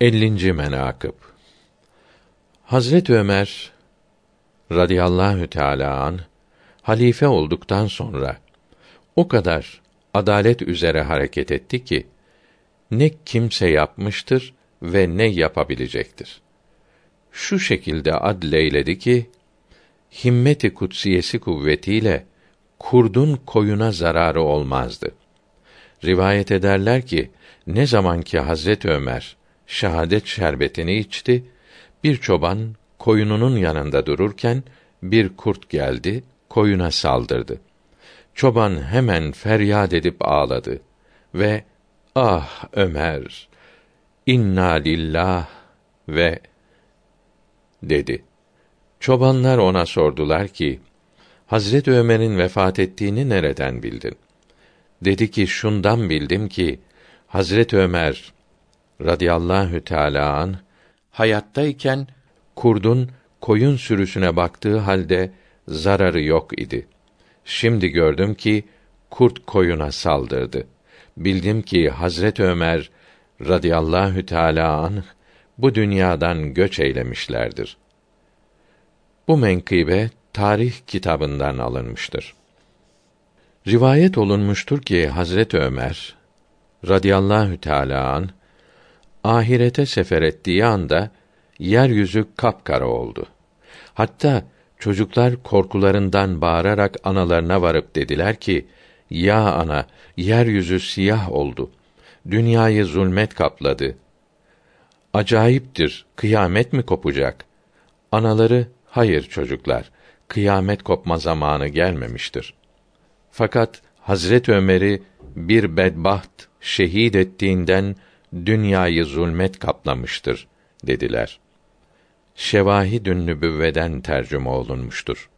50. menakıb Hazret Ömer radıyallahu teala an halife olduktan sonra o kadar adalet üzere hareket etti ki ne kimse yapmıştır ve ne yapabilecektir. Şu şekilde adleyledi ki himmeti kutsiyesi kuvvetiyle kurdun koyuna zararı olmazdı. Rivayet ederler ki ne zaman ki Hazret Ömer şehadet şerbetini içti, bir çoban koyununun yanında dururken bir kurt geldi, koyuna saldırdı. Çoban hemen feryat edip ağladı ve ah Ömer inna lillah ve dedi. Çobanlar ona sordular ki Hazret Ömer'in vefat ettiğini nereden bildin? Dedi ki şundan bildim ki Hazret Ömer radıyallahu teala an hayattayken kurdun koyun sürüsüne baktığı halde zararı yok idi. Şimdi gördüm ki kurt koyuna saldırdı. Bildim ki Hazret Ömer radıyallahu teala an bu dünyadan göç eylemişlerdir. Bu menkıbe tarih kitabından alınmıştır. Rivayet olunmuştur ki Hazret Ömer radıyallahu teala an ahirete sefer ettiği anda yeryüzü kapkara oldu. Hatta çocuklar korkularından bağırarak analarına varıp dediler ki: "Ya ana, yeryüzü siyah oldu. Dünyayı zulmet kapladı. Acayiptir, kıyamet mi kopacak?" Anaları: "Hayır çocuklar, kıyamet kopma zamanı gelmemiştir." Fakat Hazret Ömer'i bir bedbaht şehit ettiğinden dünyayı zulmet kaplamıştır dediler. Şevahidün Nübüvveden tercüme olunmuştur.